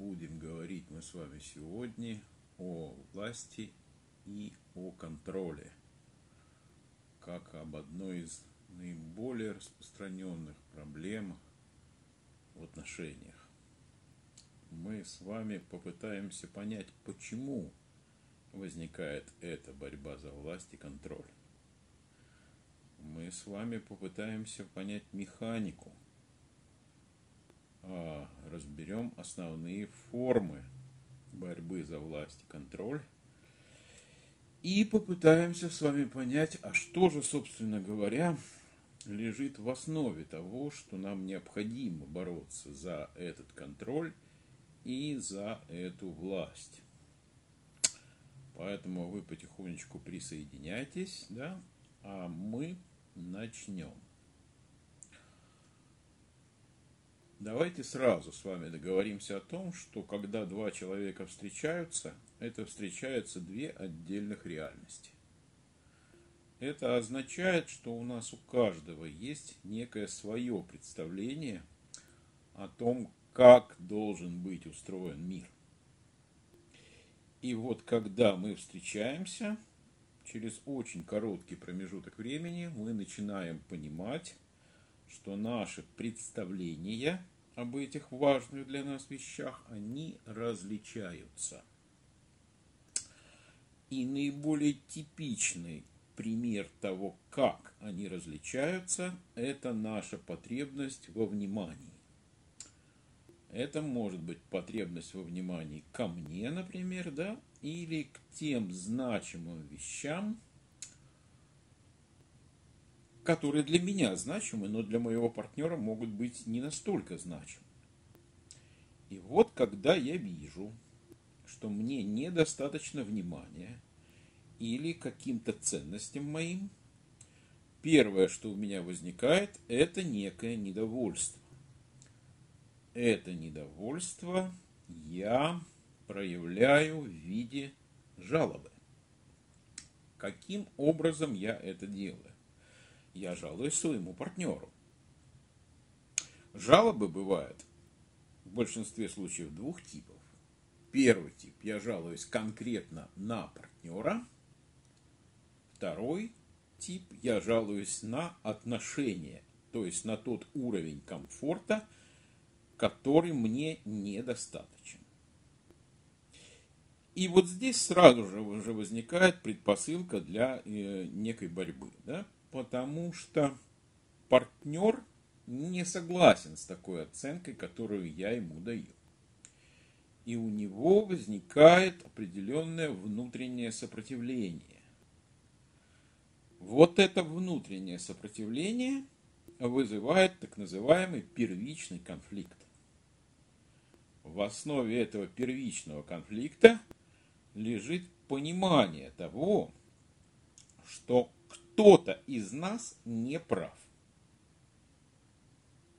будем говорить мы с вами сегодня о власти и о контроле, как об одной из наиболее распространенных проблем в отношениях. Мы с вами попытаемся понять, почему возникает эта борьба за власть и контроль. Мы с вами попытаемся понять механику – разберем основные формы борьбы за власть и контроль. И попытаемся с вами понять, а что же, собственно говоря, лежит в основе того, что нам необходимо бороться за этот контроль и за эту власть. Поэтому вы потихонечку присоединяйтесь, да, а мы начнем. Давайте сразу с вами договоримся о том, что когда два человека встречаются, это встречаются две отдельных реальности. Это означает, что у нас у каждого есть некое свое представление о том, как должен быть устроен мир. И вот когда мы встречаемся, через очень короткий промежуток времени мы начинаем понимать, что наши представления об этих важных для нас вещах, они различаются. И наиболее типичный пример того, как они различаются, это наша потребность во внимании. Это может быть потребность во внимании ко мне, например, да, или к тем значимым вещам, которые для меня значимы, но для моего партнера могут быть не настолько значимы. И вот когда я вижу, что мне недостаточно внимания или каким-то ценностям моим, первое, что у меня возникает, это некое недовольство. Это недовольство я проявляю в виде жалобы. Каким образом я это делаю? Я жалуюсь своему партнеру. Жалобы бывают в большинстве случаев двух типов. Первый тип – я жалуюсь конкретно на партнера. Второй тип – я жалуюсь на отношения, то есть на тот уровень комфорта, который мне недостаточен. И вот здесь сразу же уже возникает предпосылка для э, некой борьбы. Да? Потому что партнер не согласен с такой оценкой, которую я ему даю. И у него возникает определенное внутреннее сопротивление. Вот это внутреннее сопротивление вызывает так называемый первичный конфликт. В основе этого первичного конфликта лежит понимание того, что кто-то из нас не прав.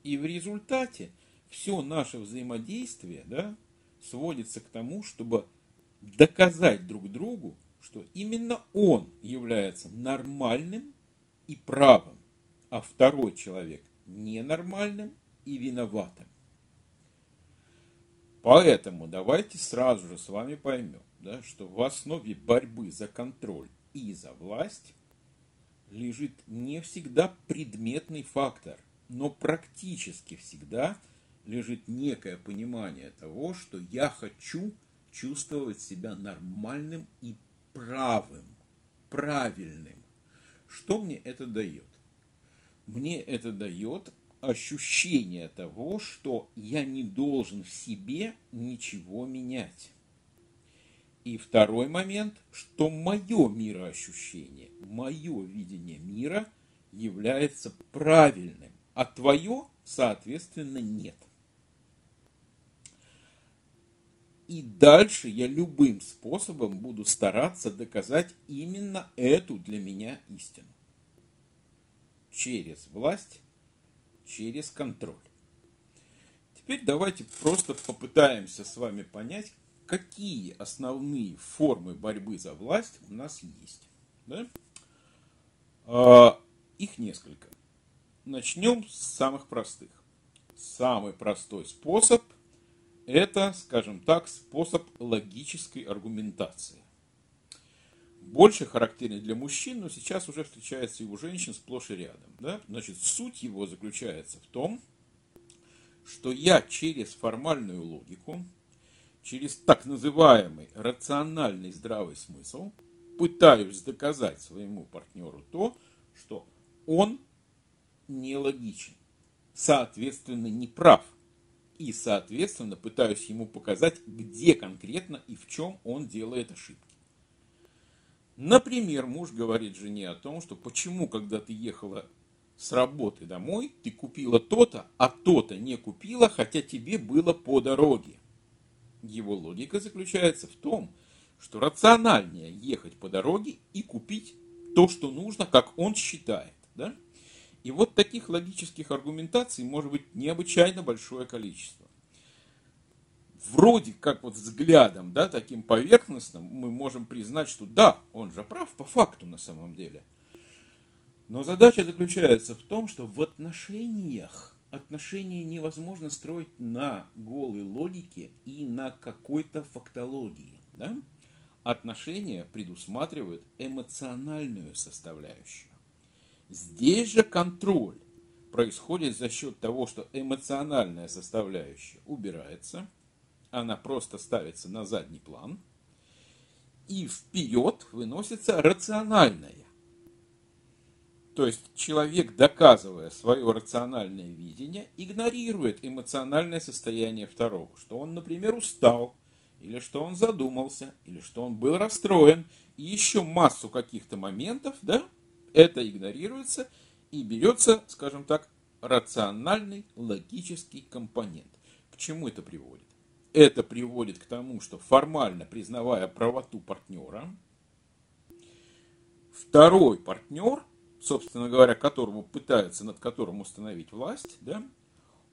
И в результате все наше взаимодействие да, сводится к тому, чтобы доказать друг другу, что именно он является нормальным и правым, а второй человек ненормальным и виноватым. Поэтому давайте сразу же с вами поймем, да, что в основе борьбы за контроль и за власть лежит не всегда предметный фактор, но практически всегда лежит некое понимание того, что я хочу чувствовать себя нормальным и правым, правильным. Что мне это дает? Мне это дает ощущение того, что я не должен в себе ничего менять. И второй момент, что мое мироощущение, мое видение мира является правильным, а твое, соответственно, нет. И дальше я любым способом буду стараться доказать именно эту для меня истину. Через власть, через контроль. Теперь давайте просто попытаемся с вами понять, какие основные формы борьбы за власть у нас есть. Да? А, их несколько. Начнем с самых простых. Самый простой способ Это, скажем так, способ логической аргументации. Больше характерен для мужчин, но сейчас уже встречается и у женщин сплошь и рядом. Да? Значит, суть его заключается в том, что я через формальную логику, через так называемый рациональный здравый смысл пытаюсь доказать своему партнеру то, что он нелогичен, соответственно, не прав. И, соответственно, пытаюсь ему показать, где конкретно и в чем он делает ошибки. Например, муж говорит жене о том, что почему, когда ты ехала с работы домой, ты купила то-то, а то-то не купила, хотя тебе было по дороге. Его логика заключается в том, что рациональнее ехать по дороге и купить то, что нужно, как он считает. Да? И вот таких логических аргументаций может быть необычайно большое количество. Вроде как вот взглядом, да, таким поверхностным, мы можем признать, что да, он же прав по факту на самом деле. Но задача заключается в том, что в отношениях отношения невозможно строить на голой логике и на какой-то фактологии. Да? Отношения предусматривают эмоциональную составляющую. Здесь же контроль происходит за счет того, что эмоциональная составляющая убирается, она просто ставится на задний план, и вперед выносится рациональная. То есть человек, доказывая свое рациональное видение, игнорирует эмоциональное состояние второго, что он, например, устал, или что он задумался, или что он был расстроен, и еще массу каких-то моментов, да, это игнорируется и берется, скажем так, рациональный логический компонент. К чему это приводит? Это приводит к тому, что формально признавая правоту партнера, второй партнер, собственно говоря, которому пытаются, над которым установить власть, да,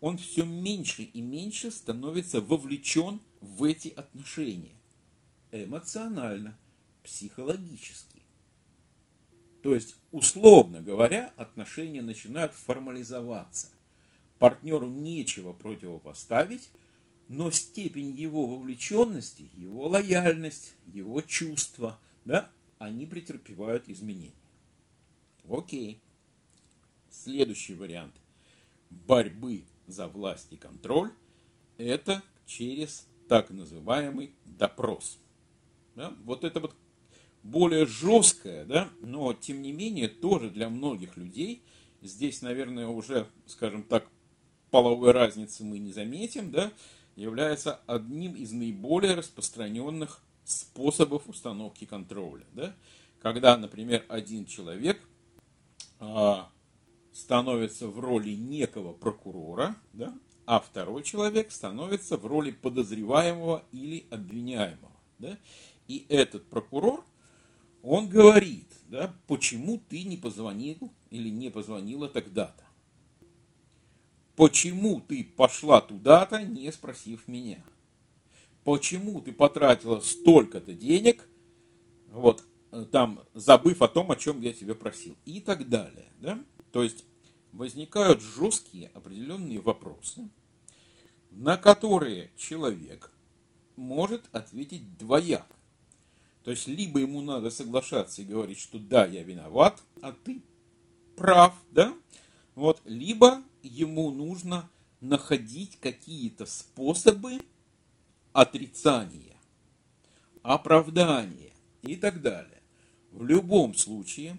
он все меньше и меньше становится вовлечен в эти отношения. Эмоционально, психологически. То есть, условно говоря, отношения начинают формализоваться. Партнеру нечего противопоставить, но степень его вовлеченности, его лояльность, его чувства, да, они претерпевают изменения. Окей. Следующий вариант борьбы за власть и контроль – это через так называемый допрос. Да? Вот это вот более жесткое, да, но тем не менее тоже для многих людей, здесь, наверное, уже, скажем так, половой разницы мы не заметим, да, является одним из наиболее распространенных способов установки контроля. Да? Когда, например, один человек становится в роли некого прокурора, да, а второй человек становится в роли подозреваемого или обвиняемого. Да? И этот прокурор, он говорит, да, почему ты не позвонил или не позвонила тогда-то. Почему ты пошла туда-то, не спросив меня? Почему ты потратила столько-то денег, вот, там, забыв о том, о чем я тебя просил? И так далее. Да? То есть возникают жесткие определенные вопросы, на которые человек может ответить двояко. То есть либо ему надо соглашаться и говорить, что да, я виноват, а ты прав, да? Вот, либо ему нужно находить какие-то способы отрицания, оправдания и так далее. В любом случае,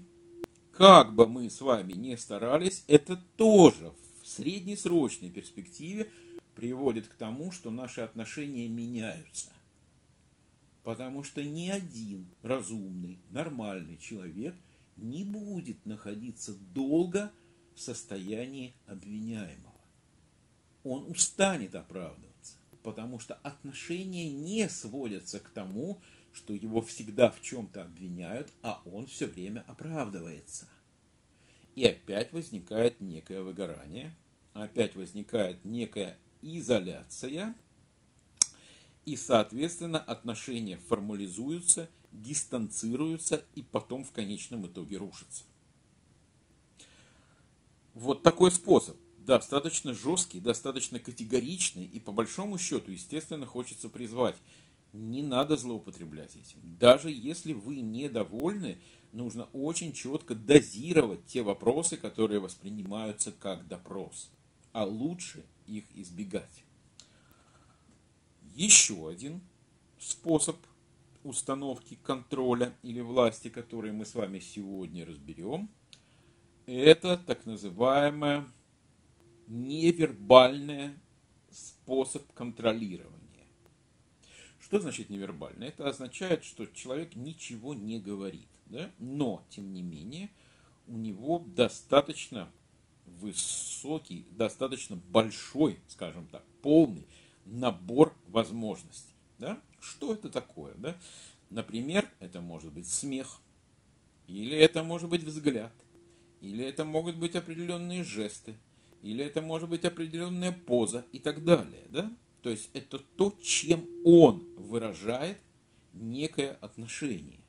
как бы мы с вами не старались, это тоже в среднесрочной перспективе приводит к тому, что наши отношения меняются. Потому что ни один разумный, нормальный человек не будет находиться долго в состоянии обвиняемого. Он устанет оправдываться, потому что отношения не сводятся к тому, что его всегда в чем-то обвиняют, а он все время оправдывается. И опять возникает некое выгорание, опять возникает некая изоляция, и, соответственно, отношения формализуются, дистанцируются и потом в конечном итоге рушатся. Вот такой способ. достаточно жесткий, достаточно категоричный, и по большому счету, естественно, хочется призвать. Не надо злоупотреблять этим. Даже если вы недовольны, нужно очень четко дозировать те вопросы, которые воспринимаются как допрос. А лучше их избегать. Еще один способ установки контроля или власти, который мы с вами сегодня разберем, это так называемая невербальный способ контролирования. Что значит невербально? Это означает, что человек ничего не говорит, да? но, тем не менее, у него достаточно высокий, достаточно большой, скажем так, полный набор возможностей. Да? Что это такое? Да? Например, это может быть смех, или это может быть взгляд, или это могут быть определенные жесты, или это может быть определенная поза и так далее. Да? То есть это то, чем он выражает некое отношение.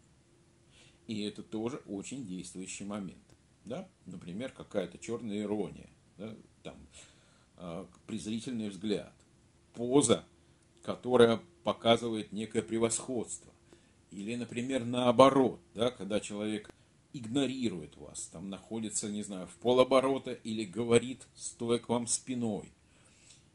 И это тоже очень действующий момент. Да? Например, какая-то черная ирония, да? Там, э, презрительный взгляд, поза, которая показывает некое превосходство. Или, например, наоборот, да, когда человек игнорирует вас, там находится, не знаю, в полоборота или говорит, стоя к вам спиной,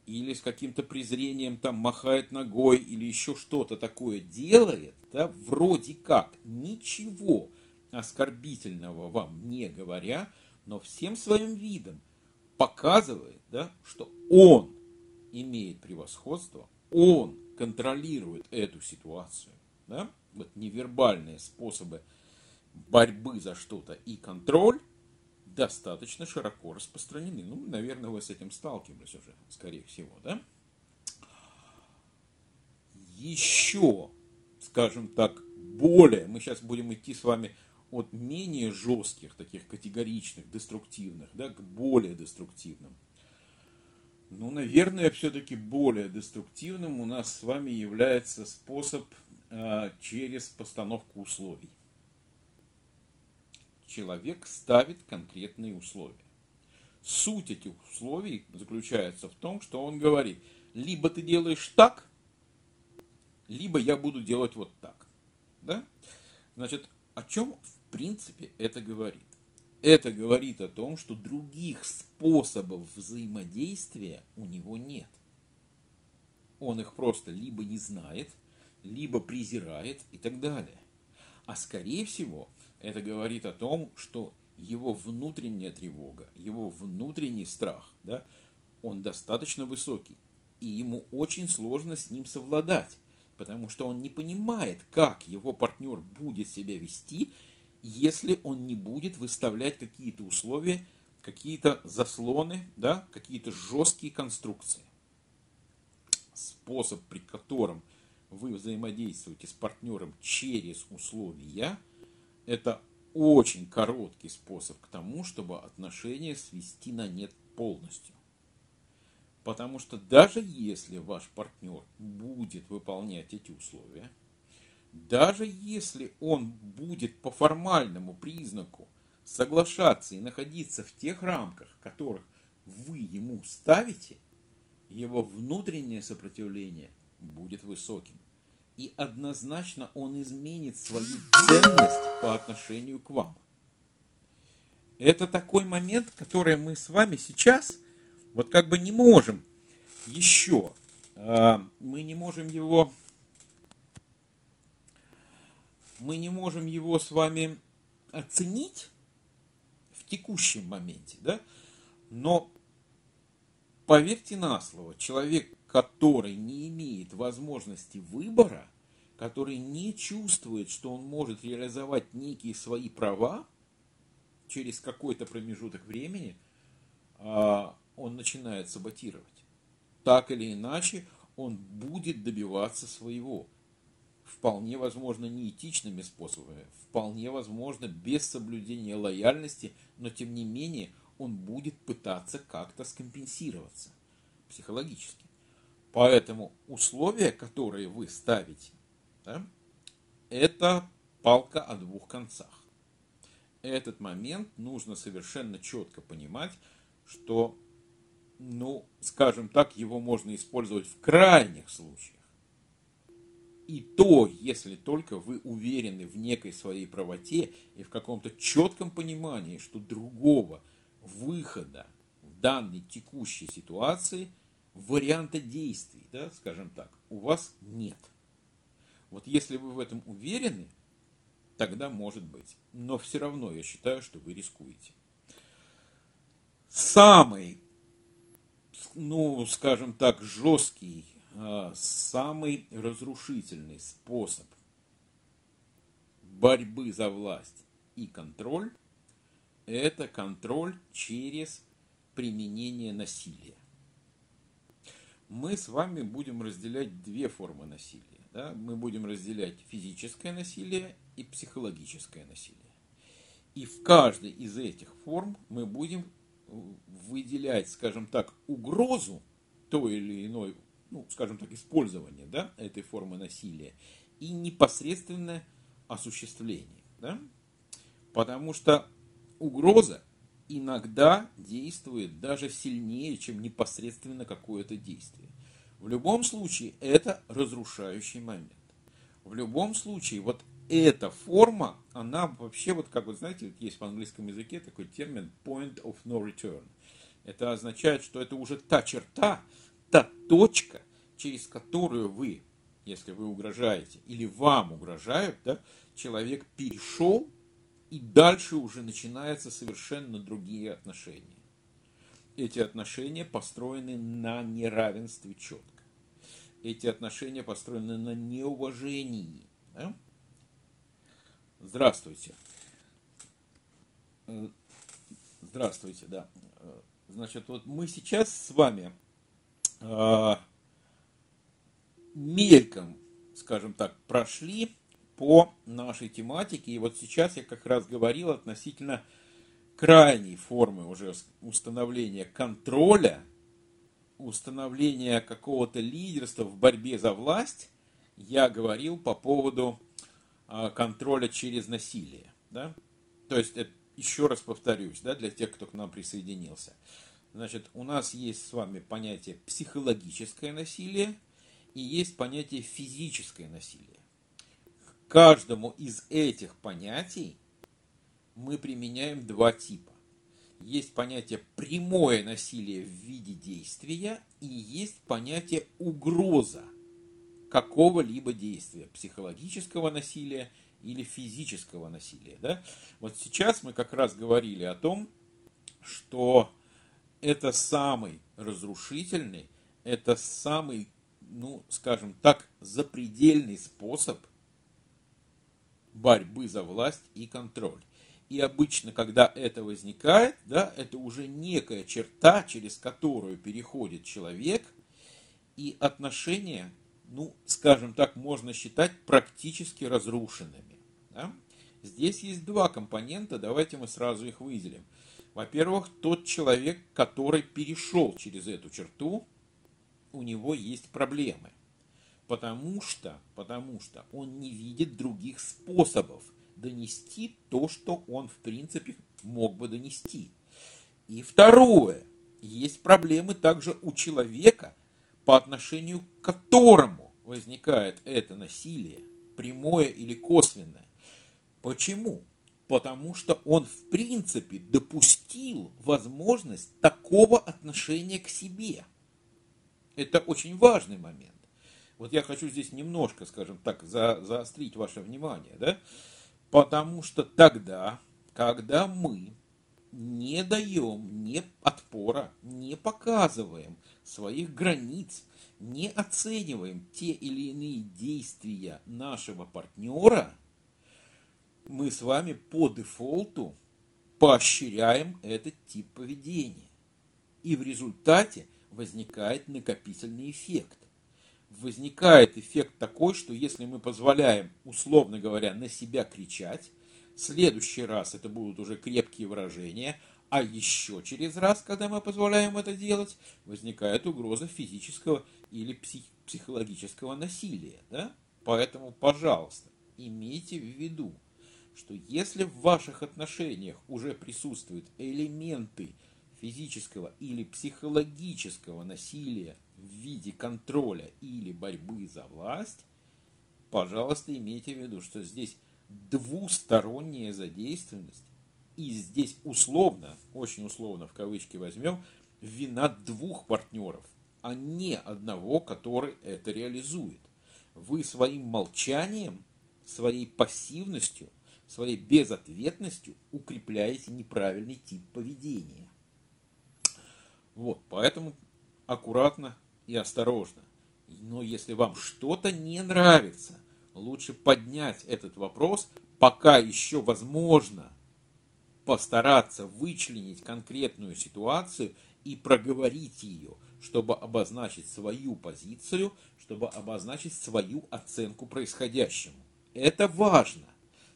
или с каким-то презрением там махает ногой или еще что-то такое делает, да, вроде как ничего оскорбительного вам не говоря, но всем своим видом показывает, да, что он имеет превосходство, он контролирует эту ситуацию. Да? Вот невербальные способы борьбы за что-то и контроль достаточно широко распространены. Ну, наверное, вы с этим сталкивались уже, скорее всего, да? Еще, скажем так, более, мы сейчас будем идти с вами от менее жестких, таких категоричных, деструктивных, да, к более деструктивным. Ну, наверное, все-таки более деструктивным у нас с вами является способ э, через постановку условий человек ставит конкретные условия. Суть этих условий заключается в том, что он говорит, либо ты делаешь так, либо я буду делать вот так. Да? Значит, о чем в принципе это говорит? Это говорит о том, что других способов взаимодействия у него нет. Он их просто либо не знает, либо презирает и так далее. А скорее всего, это говорит о том, что его внутренняя тревога, его внутренний страх, да, он достаточно высокий. И ему очень сложно с ним совладать, потому что он не понимает, как его партнер будет себя вести, если он не будет выставлять какие-то условия, какие-то заслоны, да, какие-то жесткие конструкции. Способ, при котором вы взаимодействуете с партнером через условия – это очень короткий способ к тому, чтобы отношения свести на нет полностью. Потому что даже если ваш партнер будет выполнять эти условия, даже если он будет по формальному признаку соглашаться и находиться в тех рамках, которых вы ему ставите, его внутреннее сопротивление будет высоким и однозначно он изменит свою ценность по отношению к вам. Это такой момент, который мы с вами сейчас вот как бы не можем еще, а, мы не можем его, мы не можем его с вами оценить в текущем моменте, да, но поверьте на слово, человек, который не имеет возможности выбора, который не чувствует, что он может реализовать некие свои права через какой-то промежуток времени, а, он начинает саботировать. Так или иначе, он будет добиваться своего. Вполне возможно, неэтичными способами, вполне возможно, без соблюдения лояльности, но тем не менее он будет пытаться как-то скомпенсироваться психологически. Поэтому условия, которые вы ставите, да, это палка о двух концах. Этот момент нужно совершенно четко понимать, что ну, скажем так, его можно использовать в крайних случаях. И то, если только вы уверены в некой своей правоте и в каком-то четком понимании, что другого выхода в данной текущей ситуации, варианта действий, да, скажем так, у вас нет. Вот если вы в этом уверены, тогда может быть. Но все равно я считаю, что вы рискуете. Самый, ну, скажем так, жесткий, а, самый разрушительный способ борьбы за власть и контроль – это контроль через применение насилия. Мы с вами будем разделять две формы насилия. Да? Мы будем разделять физическое насилие и психологическое насилие. И в каждой из этих форм мы будем выделять, скажем так, угрозу той или иной, ну, скажем так, использования да, этой формы насилия и непосредственное осуществление. Да? Потому что угроза иногда действует даже сильнее, чем непосредственно какое-то действие. В любом случае, это разрушающий момент. В любом случае, вот эта форма, она вообще, вот как вы знаете, есть в английском языке такой термин point of no return. Это означает, что это уже та черта, та точка, через которую вы, если вы угрожаете, или вам угрожают, да, человек перешел, и дальше уже начинаются совершенно другие отношения. Эти отношения построены на неравенстве четко. Эти отношения построены на неуважении. Да? Здравствуйте. Э, здравствуйте, да. Э, значит, вот мы сейчас с вами э, мельком, скажем так, прошли по нашей тематике. И вот сейчас я как раз говорил относительно крайней формы уже установления контроля, установления какого-то лидерства в борьбе за власть. Я говорил по поводу а, контроля через насилие. Да? То есть, еще раз повторюсь, да, для тех, кто к нам присоединился. Значит, у нас есть с вами понятие психологическое насилие и есть понятие физическое насилие. Каждому из этих понятий мы применяем два типа. Есть понятие прямое насилие в виде действия и есть понятие угроза – какого-либо действия, психологического насилия или физического насилия. Да? Вот сейчас мы как раз говорили о том, что это самый разрушительный, это самый, ну, скажем так, запредельный способ борьбы за власть и контроль. И обычно, когда это возникает, да, это уже некая черта, через которую переходит человек, и отношения ну, скажем так, можно считать практически разрушенными. Да? Здесь есть два компонента, давайте мы сразу их выделим. Во-первых, тот человек, который перешел через эту черту, у него есть проблемы. Потому что, потому что он не видит других способов донести то, что он в принципе мог бы донести. И второе, есть проблемы также у человека, по отношению к которому возникает это насилие, прямое или косвенное. Почему? Потому что он в принципе допустил возможность такого отношения к себе. Это очень важный момент. Вот я хочу здесь немножко, скажем так, за, заострить ваше внимание, да? Потому что тогда, когда мы не даем ни отпора, не показываем своих границ, не оцениваем те или иные действия нашего партнера, мы с вами по дефолту поощряем этот тип поведения. И в результате возникает накопительный эффект. Возникает эффект такой, что если мы позволяем, условно говоря, на себя кричать, в следующий раз это будут уже крепкие выражения, а еще через раз, когда мы позволяем это делать, возникает угроза физического или псих, психологического насилия. Да? Поэтому, пожалуйста, имейте в виду, что если в ваших отношениях уже присутствуют элементы физического или психологического насилия в виде контроля или борьбы за власть, пожалуйста, имейте в виду, что здесь двусторонняя задействованность, и здесь условно, очень условно в кавычки возьмем, вина двух партнеров, а не одного, который это реализует. Вы своим молчанием, своей пассивностью, своей безответностью укрепляете неправильный тип поведения. Вот, поэтому аккуратно и осторожно. Но если вам что-то не нравится, лучше поднять этот вопрос, пока еще возможно постараться вычленить конкретную ситуацию и проговорить ее, чтобы обозначить свою позицию, чтобы обозначить свою оценку происходящему. Это важно.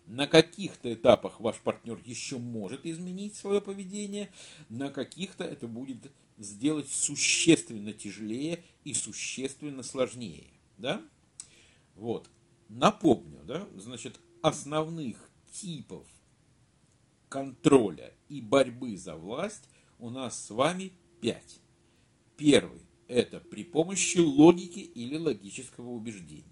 На каких-то этапах ваш партнер еще может изменить свое поведение, на каких-то это будет сделать существенно тяжелее и существенно сложнее. Да? Вот. Напомню, да, значит, основных типов контроля и борьбы за власть у нас с вами пять. Первый – это при помощи логики или логического убеждения.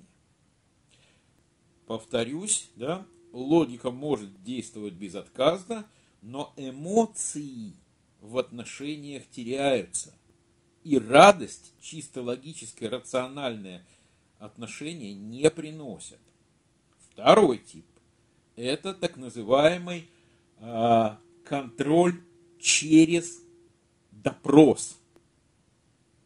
Повторюсь, да, логика может действовать безотказно, но эмоции в отношениях теряются. И радость, чисто логическое, рациональное отношение не приносят. Второй тип – это так называемый э, контроль через допрос.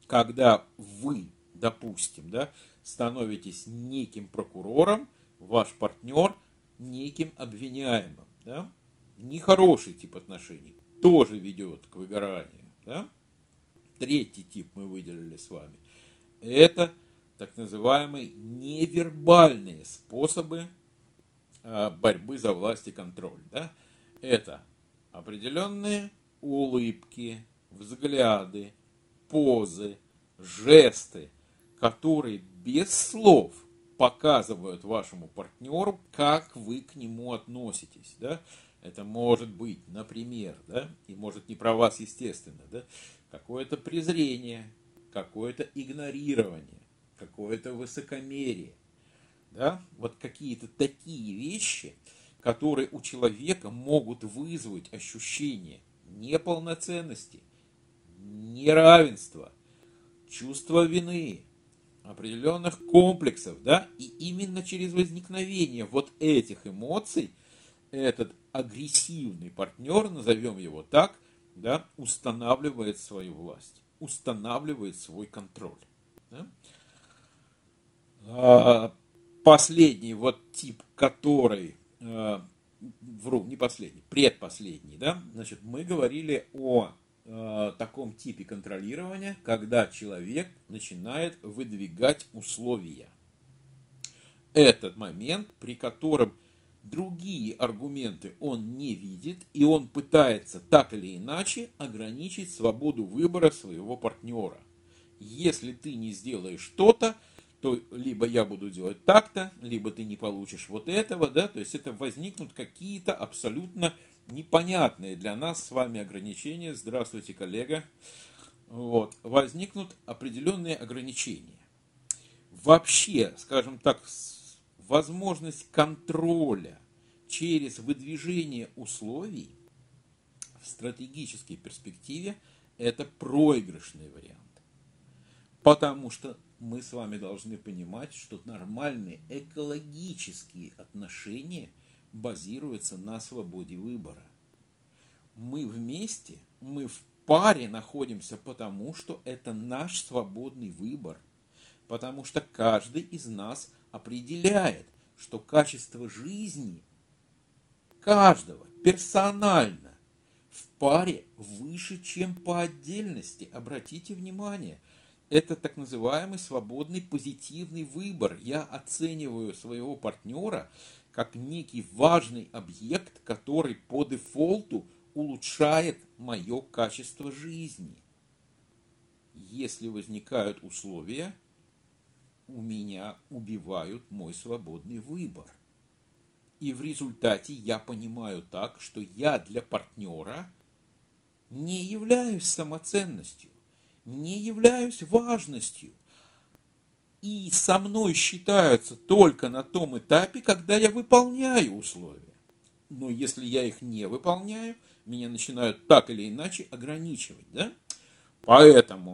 Когда вы, допустим, да, становитесь неким прокурором, ваш партнер неким обвиняемым. Да? Нехороший тип отношений тоже ведет к выгоранию. Да? Третий тип мы выделили с вами. Это так называемые невербальные способы а, борьбы за власть и контроль. Да? Это определенные улыбки, взгляды, позы, жесты, которые без слов показывают вашему партнеру, как вы к нему относитесь. Да? Это может быть, например, да, и может не про вас, естественно, да, какое-то презрение, какое-то игнорирование, какое-то высокомерие. Да? Вот какие-то такие вещи, которые у человека могут вызвать ощущение неполноценности, неравенства, чувства вины, определенных комплексов, да, и именно через возникновение вот этих эмоций этот агрессивный партнер, назовем его так, да, устанавливает свою власть, устанавливает свой контроль. Да? А, последний вот тип, который, а, вру, не последний, предпоследний, да, значит, мы говорили о а, таком типе контролирования, когда человек начинает выдвигать условия. Этот момент, при котором другие аргументы он не видит, и он пытается так или иначе ограничить свободу выбора своего партнера. Если ты не сделаешь что-то, то либо я буду делать так-то, либо ты не получишь вот этого, да, то есть это возникнут какие-то абсолютно непонятные для нас с вами ограничения. Здравствуйте, коллега. Вот, возникнут определенные ограничения. Вообще, скажем так, возможность контроля через выдвижение условий в стратегической перспективе – это проигрышный вариант. Потому что мы с вами должны понимать, что нормальные экологические отношения базируются на свободе выбора. Мы вместе, мы в паре находимся потому, что это наш свободный выбор. Потому что каждый из нас определяет, что качество жизни каждого персонально в паре выше, чем по отдельности. Обратите внимание – это так называемый свободный позитивный выбор. Я оцениваю своего партнера как некий важный объект, который по дефолту улучшает мое качество жизни. Если возникают условия, у меня убивают мой свободный выбор. И в результате я понимаю так, что я для партнера не являюсь самоценностью, не являюсь важностью. И со мной считаются только на том этапе, когда я выполняю условия. Но если я их не выполняю, меня начинают так или иначе ограничивать. Да? Поэтому,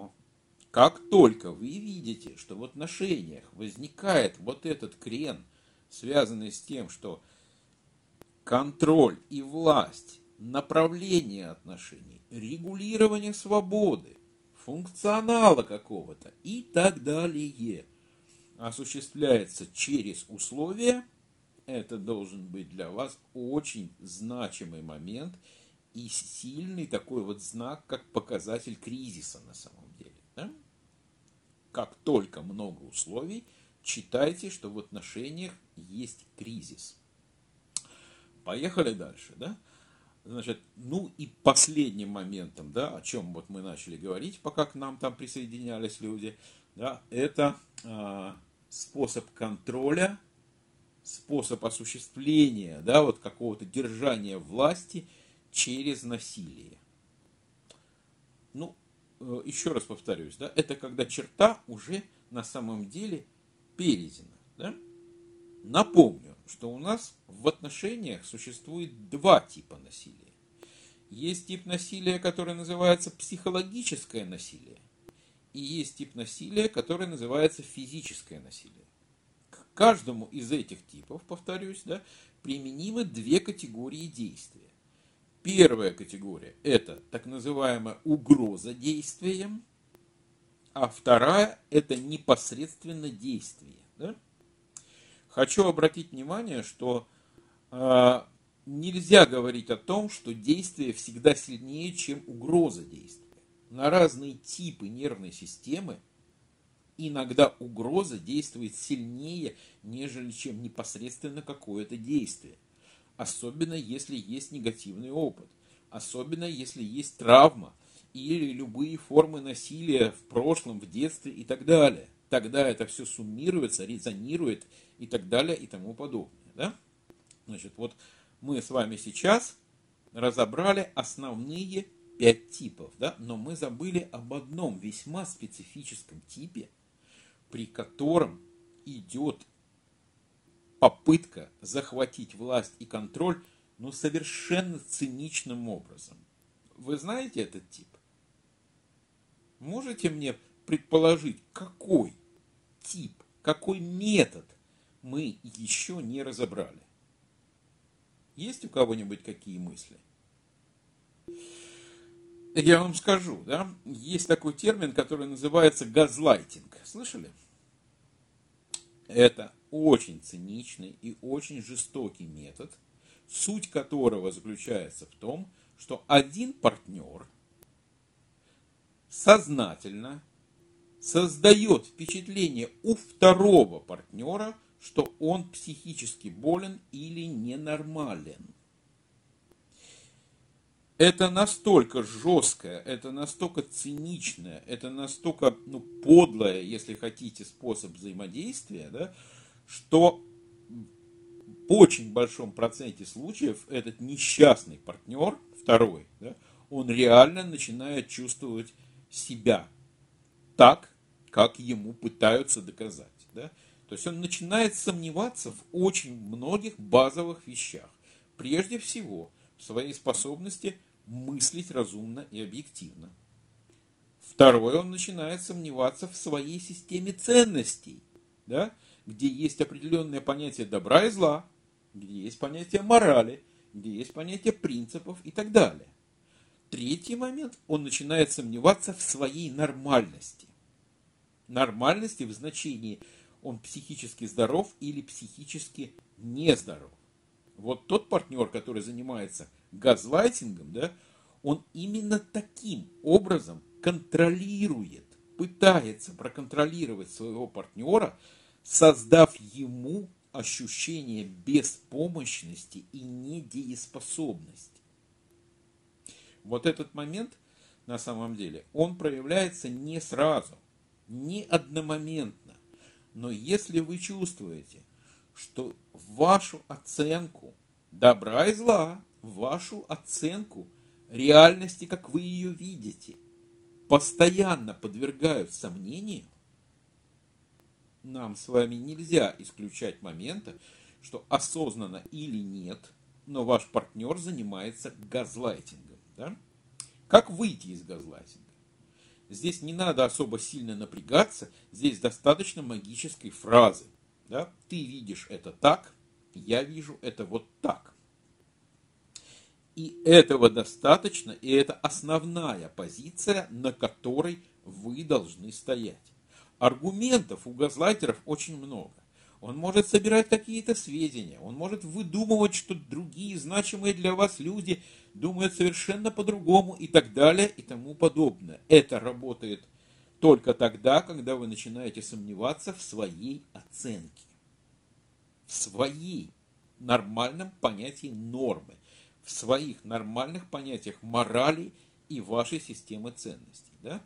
как только вы видите, что в отношениях возникает вот этот крен, связанный с тем, что контроль и власть, направление отношений, регулирование свободы, функционала какого-то и так далее осуществляется через условия, это должен быть для вас очень значимый момент и сильный такой вот знак, как показатель кризиса на самом деле. Как только много условий, читайте, что в отношениях есть кризис. Поехали дальше, да? Значит, ну и последним моментом, да, о чем вот мы начали говорить, пока к нам там присоединялись люди, да, это э, способ контроля, способ осуществления, да, вот какого-то держания власти через насилие. Ну, еще раз повторюсь, да, это когда черта уже на самом деле передана, да. Напомню, что у нас в отношениях существует два типа насилия. Есть тип насилия, который называется психологическое насилие, и есть тип насилия, который называется физическое насилие. К каждому из этих типов, повторюсь, да, применимы две категории действия. Первая категория – это так называемая угроза действием, а вторая – это непосредственно действие. Да? Хочу обратить внимание, что э, нельзя говорить о том, что действие всегда сильнее, чем угроза действия. На разные типы нервной системы иногда угроза действует сильнее, нежели чем непосредственно какое-то действие. Особенно если есть негативный опыт. Особенно если есть травма или любые формы насилия в прошлом, в детстве и так далее. Тогда это все суммируется, резонирует и так далее и тому подобное. Да? Значит, вот мы с вами сейчас разобрали основные пять типов, да? но мы забыли об одном весьма специфическом типе, при котором идет попытка захватить власть и контроль, но совершенно циничным образом. Вы знаете этот тип? Можете мне предположить, какой тип, какой метод мы еще не разобрали. Есть у кого-нибудь какие мысли? Я вам скажу, да, есть такой термин, который называется газлайтинг. Слышали? Это очень циничный и очень жестокий метод, суть которого заключается в том, что один партнер сознательно создает впечатление у второго партнера, что он психически болен или ненормален. Это настолько жесткое, это настолько циничное, это настолько ну, подлое, если хотите, способ взаимодействия, да, что в очень большом проценте случаев этот несчастный партнер, второй, да, он реально начинает чувствовать себя так, как ему пытаются доказать. Да? То есть он начинает сомневаться в очень многих базовых вещах. Прежде всего, в своей способности мыслить разумно и объективно. Второе, он начинает сомневаться в своей системе ценностей, да? где есть определенное понятие добра и зла, где есть понятие морали, где есть понятие принципов и так далее. Третий момент, он начинает сомневаться в своей нормальности. Нормальности в значении – он психически здоров или психически нездоров. Вот тот партнер, который занимается газлайтингом, да, он именно таким образом контролирует, пытается проконтролировать своего партнера, создав ему ощущение беспомощности и недееспособности. Вот этот момент на самом деле, он проявляется не сразу, не одномоментно но если вы чувствуете, что вашу оценку добра и зла, вашу оценку реальности, как вы ее видите, постоянно подвергают сомнению, нам с вами нельзя исключать момента, что осознанно или нет, но ваш партнер занимается газлайтингом. Да? Как выйти из газлайтинга? Здесь не надо особо сильно напрягаться, здесь достаточно магической фразы. Да? Ты видишь это так, я вижу это вот так. И этого достаточно, и это основная позиция, на которой вы должны стоять. Аргументов у газлайтеров очень много. Он может собирать какие-то сведения, он может выдумывать, что другие значимые для вас люди думают совершенно по-другому и так далее и тому подобное. Это работает только тогда, когда вы начинаете сомневаться в своей оценке, в своей нормальном понятии нормы, своих нормальных понятиях морали и вашей системы ценностей. Да?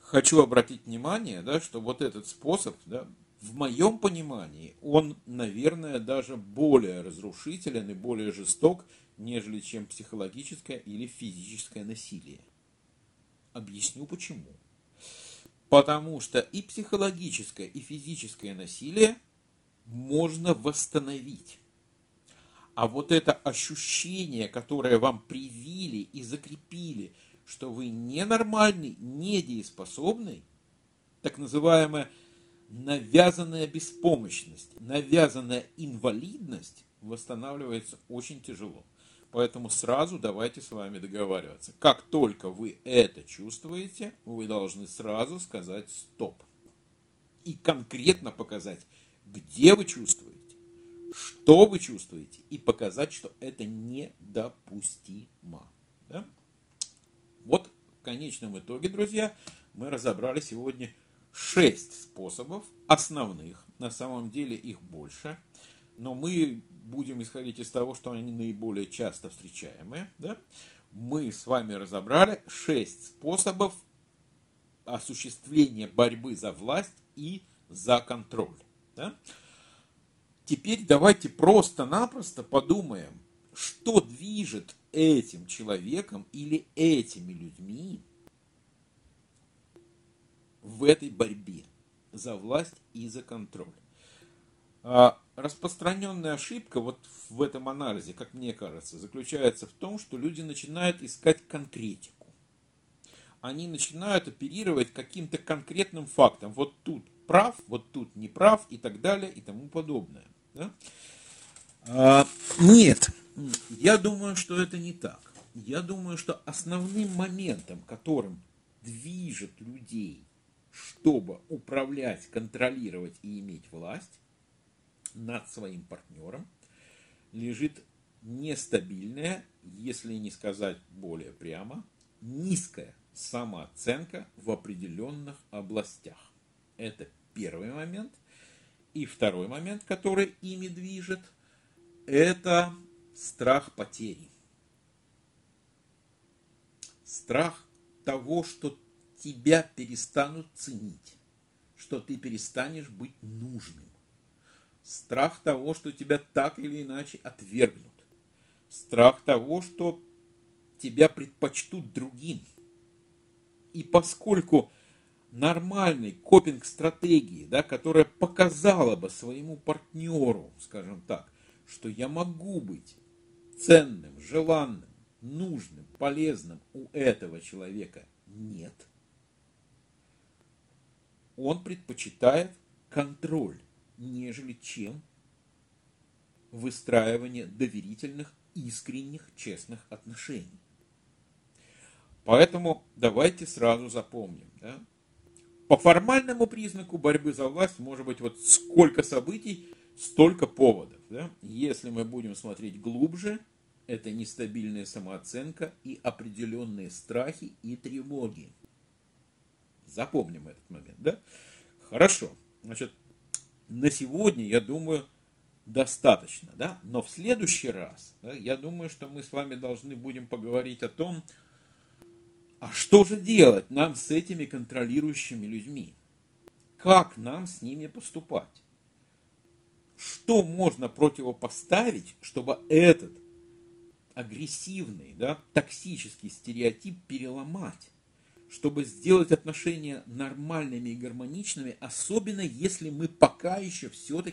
Хочу обратить внимание, да, что вот этот способ, да, в моем понимании, он, наверное, даже более разрушителен и более жесток, нежели чем психологическое или физическое насилие. Объясню почему. Потому что и психологическое, и физическое насилие можно восстановить. А вот это ощущение, которое вам привили и закрепили, что вы ненормальный, недееспособный, так называемая навязанная беспомощность, навязанная инвалидность восстанавливается очень тяжело. Поэтому сразу давайте с вами договариваться. Как только вы это чувствуете, вы должны сразу сказать стоп. И конкретно показать, где вы чувствуете, что вы чувствуете, и показать, что это недопустимо. Да? Вот в конечном итоге, друзья, мы разобрали сегодня шесть способов основных. На самом деле их больше. Но мы будем исходить из того, что они наиболее часто встречаемые. Да? Мы с вами разобрали шесть способов осуществления борьбы за власть и за контроль. Да? Теперь давайте просто-напросто подумаем, что движет этим человеком или этими людьми в этой борьбе за власть и за контроль. А распространенная ошибка вот в этом анализе, как мне кажется, заключается в том, что люди начинают искать конкретику. Они начинают оперировать каким-то конкретным фактом. Вот тут прав, вот тут не прав и так далее и тому подобное. Да? А, нет, я думаю, что это не так. Я думаю, что основным моментом, которым движет людей, чтобы управлять, контролировать и иметь власть над своим партнером, лежит нестабильная, если не сказать более прямо, низкая самооценка в определенных областях. Это первый момент. И второй момент, который ими движет, это страх потери. Страх того, что тебя перестанут ценить, что ты перестанешь быть нужным. Страх того, что тебя так или иначе отвергнут. Страх того, что тебя предпочтут другим. И поскольку нормальной копинг-стратегии, да, которая показала бы своему партнеру, скажем так, что я могу быть ценным, желанным, нужным, полезным у этого человека нет, он предпочитает контроль, нежели чем выстраивание доверительных, искренних, честных отношений. Поэтому давайте сразу запомним, да, по формальному признаку борьбы за власть может быть вот сколько событий, столько поводов. Да? Если мы будем смотреть глубже, это нестабильная самооценка и определенные страхи и тревоги. Запомним этот момент, да? Хорошо. Значит, на сегодня, я думаю, достаточно, да? Но в следующий раз, да, я думаю, что мы с вами должны будем поговорить о том, а что же делать нам с этими контролирующими людьми? Как нам с ними поступать? Что можно противопоставить, чтобы этот агрессивный, да, токсический стереотип переломать, чтобы сделать отношения нормальными и гармоничными, особенно если мы пока еще все-таки